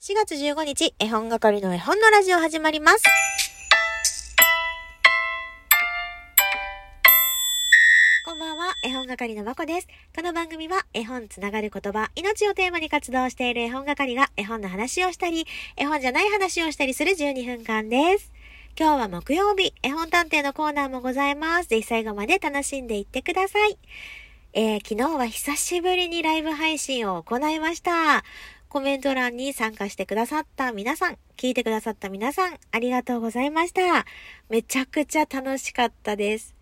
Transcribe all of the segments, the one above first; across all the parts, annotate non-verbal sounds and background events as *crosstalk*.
4月15日、絵本係の絵本のラジオ始まります。こんばんは、絵本係のまこです。この番組は絵本つながる言葉、命をテーマに活動している絵本係が絵本の話をしたり、絵本じゃない話をしたりする12分間です。今日は木曜日、絵本探偵のコーナーもございます。ぜひ最後まで楽しんでいってください。えー、昨日は久しぶりにライブ配信を行いました。コメント欄に参加してくださった皆さん、聞いてくださった皆さん、ありがとうございました。めちゃくちゃ楽しかったです。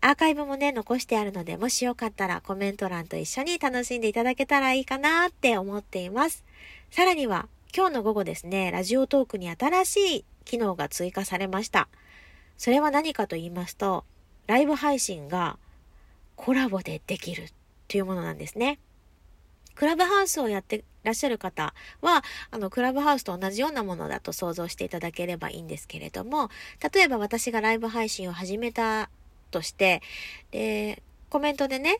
アーカイブもね、残してあるので、もしよかったらコメント欄と一緒に楽しんでいただけたらいいかなって思っています。さらには、今日の午後ですね、ラジオトークに新しい機能が追加されました。それは何かと言いますと、ライブ配信がコラボでできるというものなんですね。クラブハウスをやってらっしゃる方は、あの、クラブハウスと同じようなものだと想像していただければいいんですけれども、例えば私がライブ配信を始めたとして、で、コメントでね、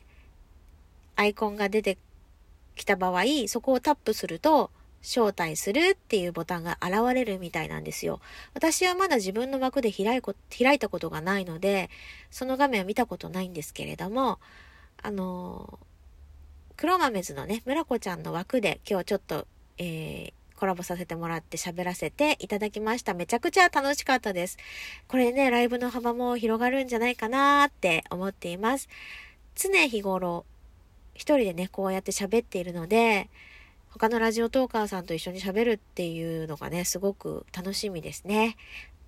アイコンが出てきた場合、そこをタップすると、招待するっていうボタンが現れるみたいなんですよ。私はまだ自分の枠で開いこ開いたことがないので、その画面を見たことないんですけれども、あの黒豆図のね、村子ちゃんの枠で今日ちょっと、えー、コラボさせてもらって喋らせていただきました。めちゃくちゃ楽しかったです。これね、ライブの幅も広がるんじゃないかなって思っています。常日頃、一人でね、こうやって喋っているので、他のラジオトーカーさんと一緒に喋るっていうのがね、すごく楽しみですね。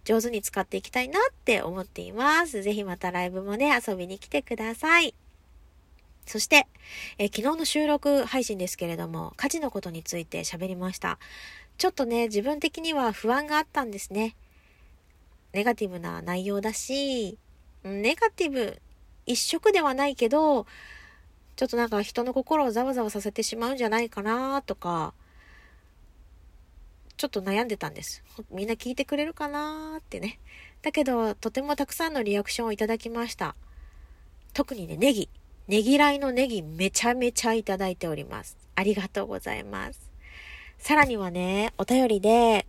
上手に使っていきたいなって思っています。ぜひまたライブもね、遊びに来てください。そして、えー昨日の収録配信ですけれども、家事のことについて喋りました。ちょっとね、自分的には不安があったんですね。ネガティブな内容だし、ネガティブ一色ではないけど、ちょっとなんか人の心をざわざわさせてしまうんじゃないかなとか、ちょっと悩んでたんです。みんな聞いてくれるかなってね。だけど、とてもたくさんのリアクションをいただきました。特にね、ネギ。ねぎらいのネギめちゃめちゃいただいております。ありがとうございます。さらにはね、お便りで、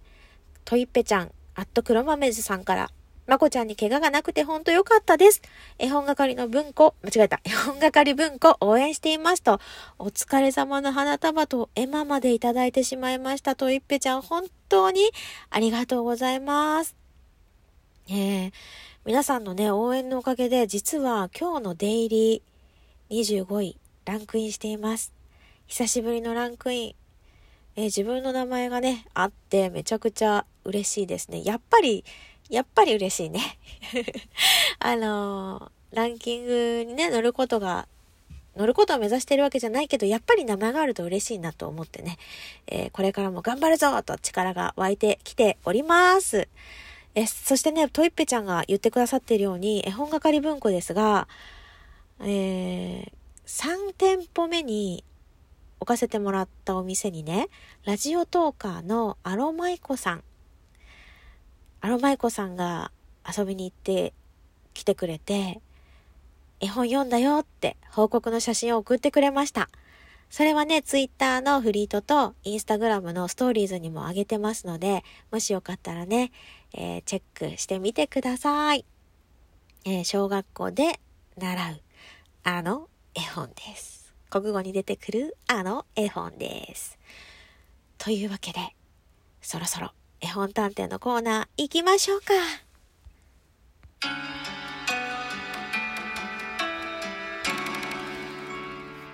トイッペちゃん、アット黒豆ズさんから、まこちゃんに怪我がなくてほんとよかったです。絵本係の文庫、間違えた。絵本係文庫応援していますと、お疲れ様の花束とエマまでいただいてしまいました。トイッペちゃん、本当にありがとうございます。えー、皆さんのね、応援のおかげで、実は今日のデイリー25位、ランクインしています。久しぶりのランクイン。えー自分の名前がね、あってめちゃくちゃ嬉しいですね。やっぱり、やっぱり嬉しいね。*laughs* あのーランキングにね、乗ることが、乗ることを目指してるわけじゃないけど、やっぱり名前があると嬉しいなと思ってね、えーこれからも頑張るぞと力が湧いてきております。え、そしてね、トイッペちゃんが言ってくださっているように、絵本係文庫ですが、えー、3店舗目に置かせてもらったお店にね、ラジオトーカーのアロマイコさん、アロマイコさんが遊びに行って来てくれて、絵本読んだよって報告の写真を送ってくれました。それはね、ツイッターのフリートとインスタグラムのストーリーズにも上げてますので、もしよかったらね、えーチェックしてみてください。えー小学校で習うあの絵本です。国語に出てくるあの絵本です。というわけで、そろそろ絵本探偵のコーナー行きましょうか。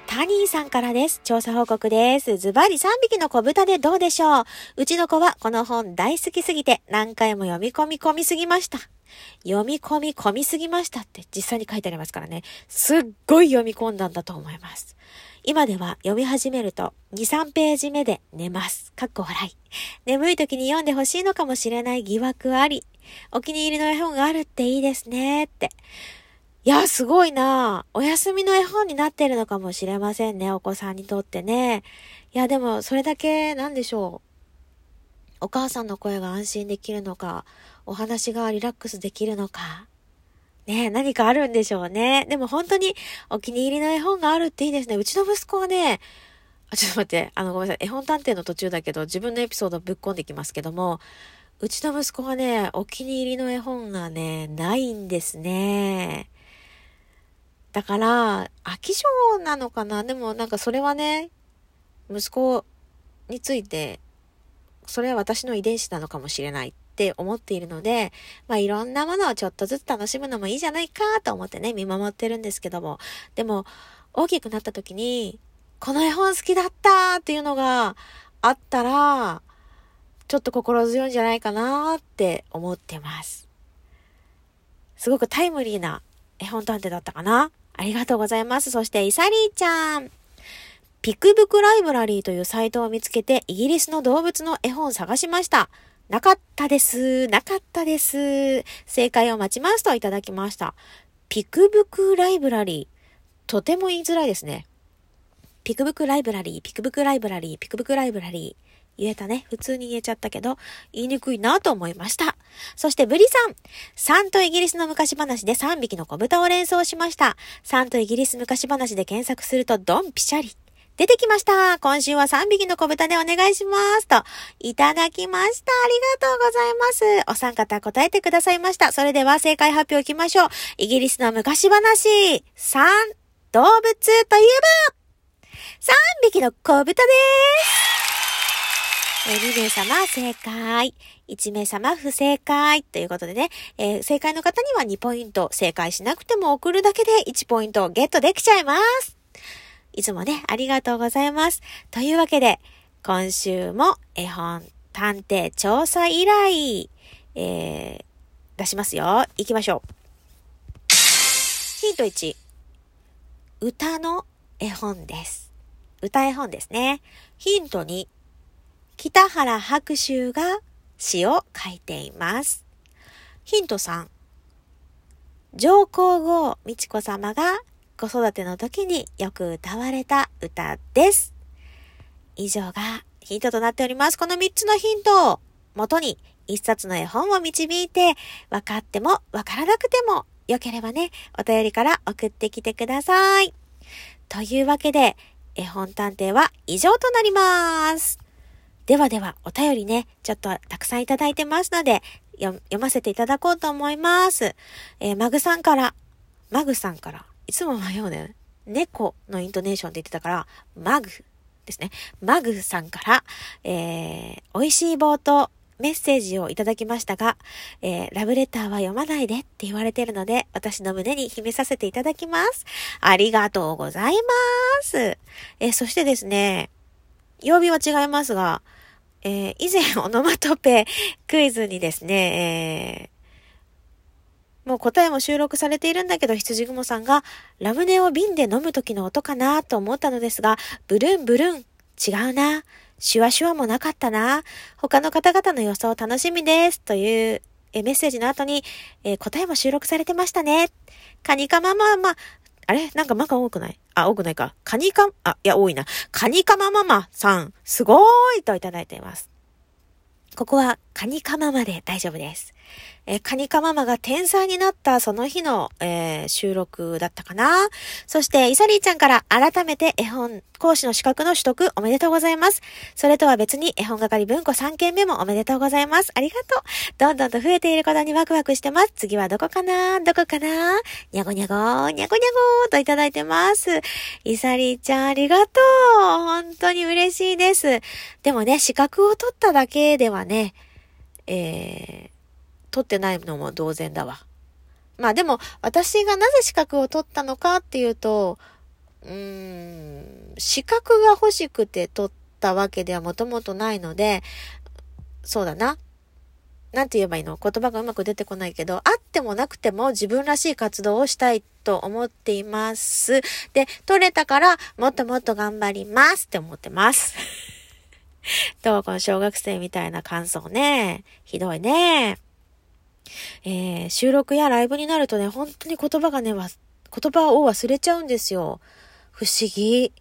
タニーさんからです。調査報告です。ズバリ3匹の子豚でどうでしょううちの子はこの本大好きすぎて何回も読み込み込みすぎました。読み込み込みすぎましたって実際に書いてありますからね。すっごい読み込んだんだと思います。今では読み始めると2、3ページ目で寝ます。かっこ笑い。眠い時に読んでほしいのかもしれない疑惑あり。お気に入りの絵本があるっていいですねって。いや、すごいなお休みの絵本になってるのかもしれませんね、お子さんにとってね。いや、でも、それだけ、なんでしょう。お母さんの声が安心できるのか、お話がリラックスできるのか？ね何かあるんでしょうね。でも本当にお気に入りの絵本があるっていいですね。うちの息子はね、あ、ちょっと待って、あの、ごめんなさい。絵本探偵の途中だけど、自分のエピソードぶっ込んできますけども、うちの息子はね、お気に入りの絵本がね、ないんですね。だから、飽き性なのかな？でもなんかそれはね、息子について、それは私の遺伝子なのかもしれないって思っているので、まあいろんなものをちょっとずつ楽しむのもいいじゃないかと思ってね、見守ってるんですけども。でも、大きくなった時に、この絵本好きだったっていうのがあったら、ちょっと心強いんじゃないかなって思ってます。すごくタイムリーな絵本探偵だったかなありがとうございます。そして、イサリーちゃん。ピクブクライブラリーというサイトを見つけて、イギリスの動物の絵本を探しました。なかったです。なかったです。正解を待ちますといただきました。ピクブクライブラリー。とても言いづらいですね。ピクブクライブラリー、ピクブクライブラリー、ピクブクライブラリー。言えたね。普通に言えちゃったけど、言いにくいなと思いました。そしてブリさん。3とイギリスの昔話で3匹の小豚を連想しました。3とイギリス昔話で検索するとドンピシャリ。出てきました。今週は3匹の小豚でお願いします。と、いただきました。ありがとうございます。お三方答えてくださいました。それでは正解発表いきましょう。イギリスの昔話。3、動物といえば、3匹の小豚でーす。えー、2名様正解。1名様不正解。ということでね、えー、正解の方には2ポイント、正解しなくても送るだけで1ポイントをゲットできちゃいます。いつもね、ありがとうございます。というわけで、今週も絵本探偵調査依頼、えー、出しますよ。行きましょう。ヒント1。歌の絵本です。歌絵本ですね。ヒント2。北原白秋が詩を書いています。ヒント3。上皇后美智子様が子育ての時によく歌われた歌です。以上がヒントとなっております。この3つのヒントを元に一冊の絵本を導いて分かっても分からなくてもよければね、お便りから送ってきてください。というわけで、絵本探偵は以上となります。ではでは、お便りね、ちょっとたくさんいただいてますので、読ませていただこうと思います。えー、マグさんから、マグさんから、いつも迷うね。猫のイントネーションで言ってたから、マグですね。マグさんから、えー、美味しい棒とメッセージをいただきましたが、えー、ラブレターは読まないでって言われてるので、私の胸に秘めさせていただきます。ありがとうございます。えー、そしてですね、曜日は違いますが、えー、以前オノマトペクイズにですね、えー、もう答えも収録されているんだけど、羊雲さんがラムネを瓶で飲む時の音かなと思ったのですが、ブルンブルン、違うな。シュワシュワもなかったな。他の方々の予想楽しみです。というえメッセージの後に、えー、答えも収録されてましたね。カニカマママ、あれ？なんかマが多くない？あ、多くないか。カニカ、あ、いや、多いな。カニカマママさん、すごーいといただいています。ここはカニカママで大丈夫です。えー、カニカママが天才になったその日の、えー、収録だったかな。そして、イサリーちゃんから改めて絵本講師の資格の取得おめでとうございます。それとは別に絵本係文庫3件目もおめでとうございます。ありがとう。どんどんと増えていることにワクワクしてます。次はどこかな？どこかな？にゃごにゃごー、にゃごにゃごーといただいてます。イサリーちゃんありがとう。本当に嬉しいです。でもね、資格を取っただけではね、えー、取ってないのも同然だわ。まあでも、私がなぜ資格を取ったのかっていうと、うーん、資格が欲しくて取ったわけではもともとないので、そうだな。なんて言えばいいの？言葉がうまく出てこないけど、あってもなくても自分らしい活動をしたいと思っています。で、取れたからもっともっと頑張りますって思ってます。*laughs* どうこの小学生みたいな感想ね。ひどいね。えー、収録やライブになるとね、本当に言葉がね、言葉を忘れちゃうんですよ。不思議。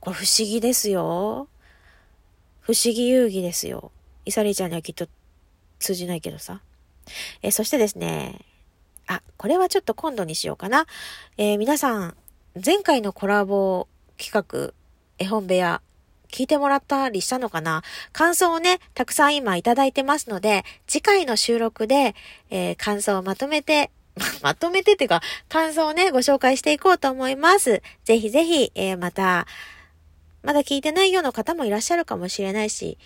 これ不思議ですよ。不思議遊戯ですよ。イサリーちゃんにはきっと通じないけどさ。えー、そしてですね、あ、これはちょっと今度にしようかな。えー、皆さん、前回のコラボ企画、絵本部屋、聞いてもらったりしたのかな？感想をね、たくさん今いただいてますので、次回の収録で、えー、感想をまとめて、*laughs* まとめてっていうか、感想をね、ご紹介していこうと思います。ぜひぜひ、えー、また、まだ聞いてないような方もいらっしゃるかもしれないし、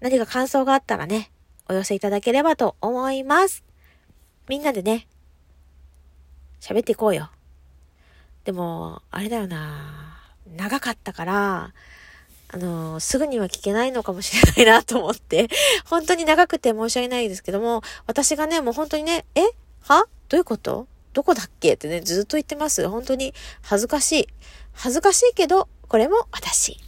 何か感想があったらね、お寄せいただければと思います。みんなでね、喋っていこうよ。でも、あれだよな長かったから、あのー、すぐには聞けないのかもしれないなと思って、*laughs* 本当に長くて申し訳ないですけども、私がね、もう本当にね、え？は？どういうこと？どこだっけ？ってね、ずっと言ってます。本当に恥ずかしい。恥ずかしいけど、これも私。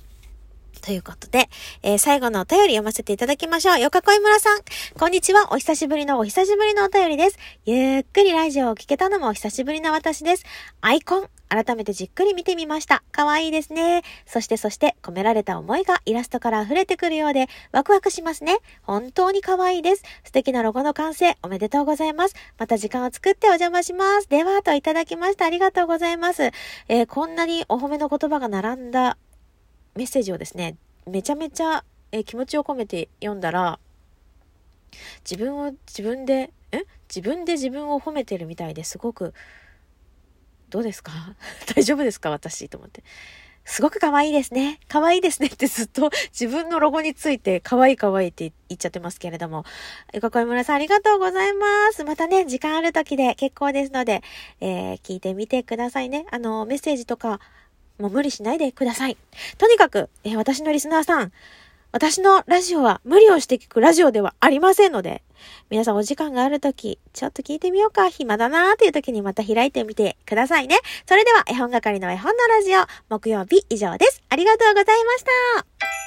ということで、えー、最後のお便り読ませていただきましょう。よかこい村さん。こんにちは。お久しぶりのお久しぶりのお便りです。ゆっくりラジオを聞けたのもお久しぶりな私です。アイコン、改めてじっくり見てみました。かわいいですね。そしてそして込められた思いがイラストから溢れてくるようでワクワクしますね。本当にかわいいです。素敵なロゴの完成おめでとうございます。また時間を作ってお邪魔します。では、といただきました。ありがとうございます。えー、こんなにお褒めの言葉が並んだメッセージをですね、めちゃめちゃ、え気持ちを込めて読んだら、自分を自分で、え？自分で自分を褒めてるみたいですごく、どうですか？*laughs* 大丈夫ですか？私と思って。すごく可愛いですね。可愛いですねってずっと *laughs* 自分のロゴについて可愛い可愛いって言っちゃってますけれども。ゆかこいむらさんありがとうございます。またね、時間ある時で結構ですので、えー、聞いてみてくださいね。あの、メッセージとか、も無理しないでください。とにかく、えー、私のリスナーさん、私のラジオは無理をして聞くラジオではありませんので、皆さんお時間があるとき、ちょっと聞いてみようか、暇だなーっていうときにまた開いてみてくださいね。それでは、絵本係の絵本のラジオ、木曜日以上です。ありがとうございました。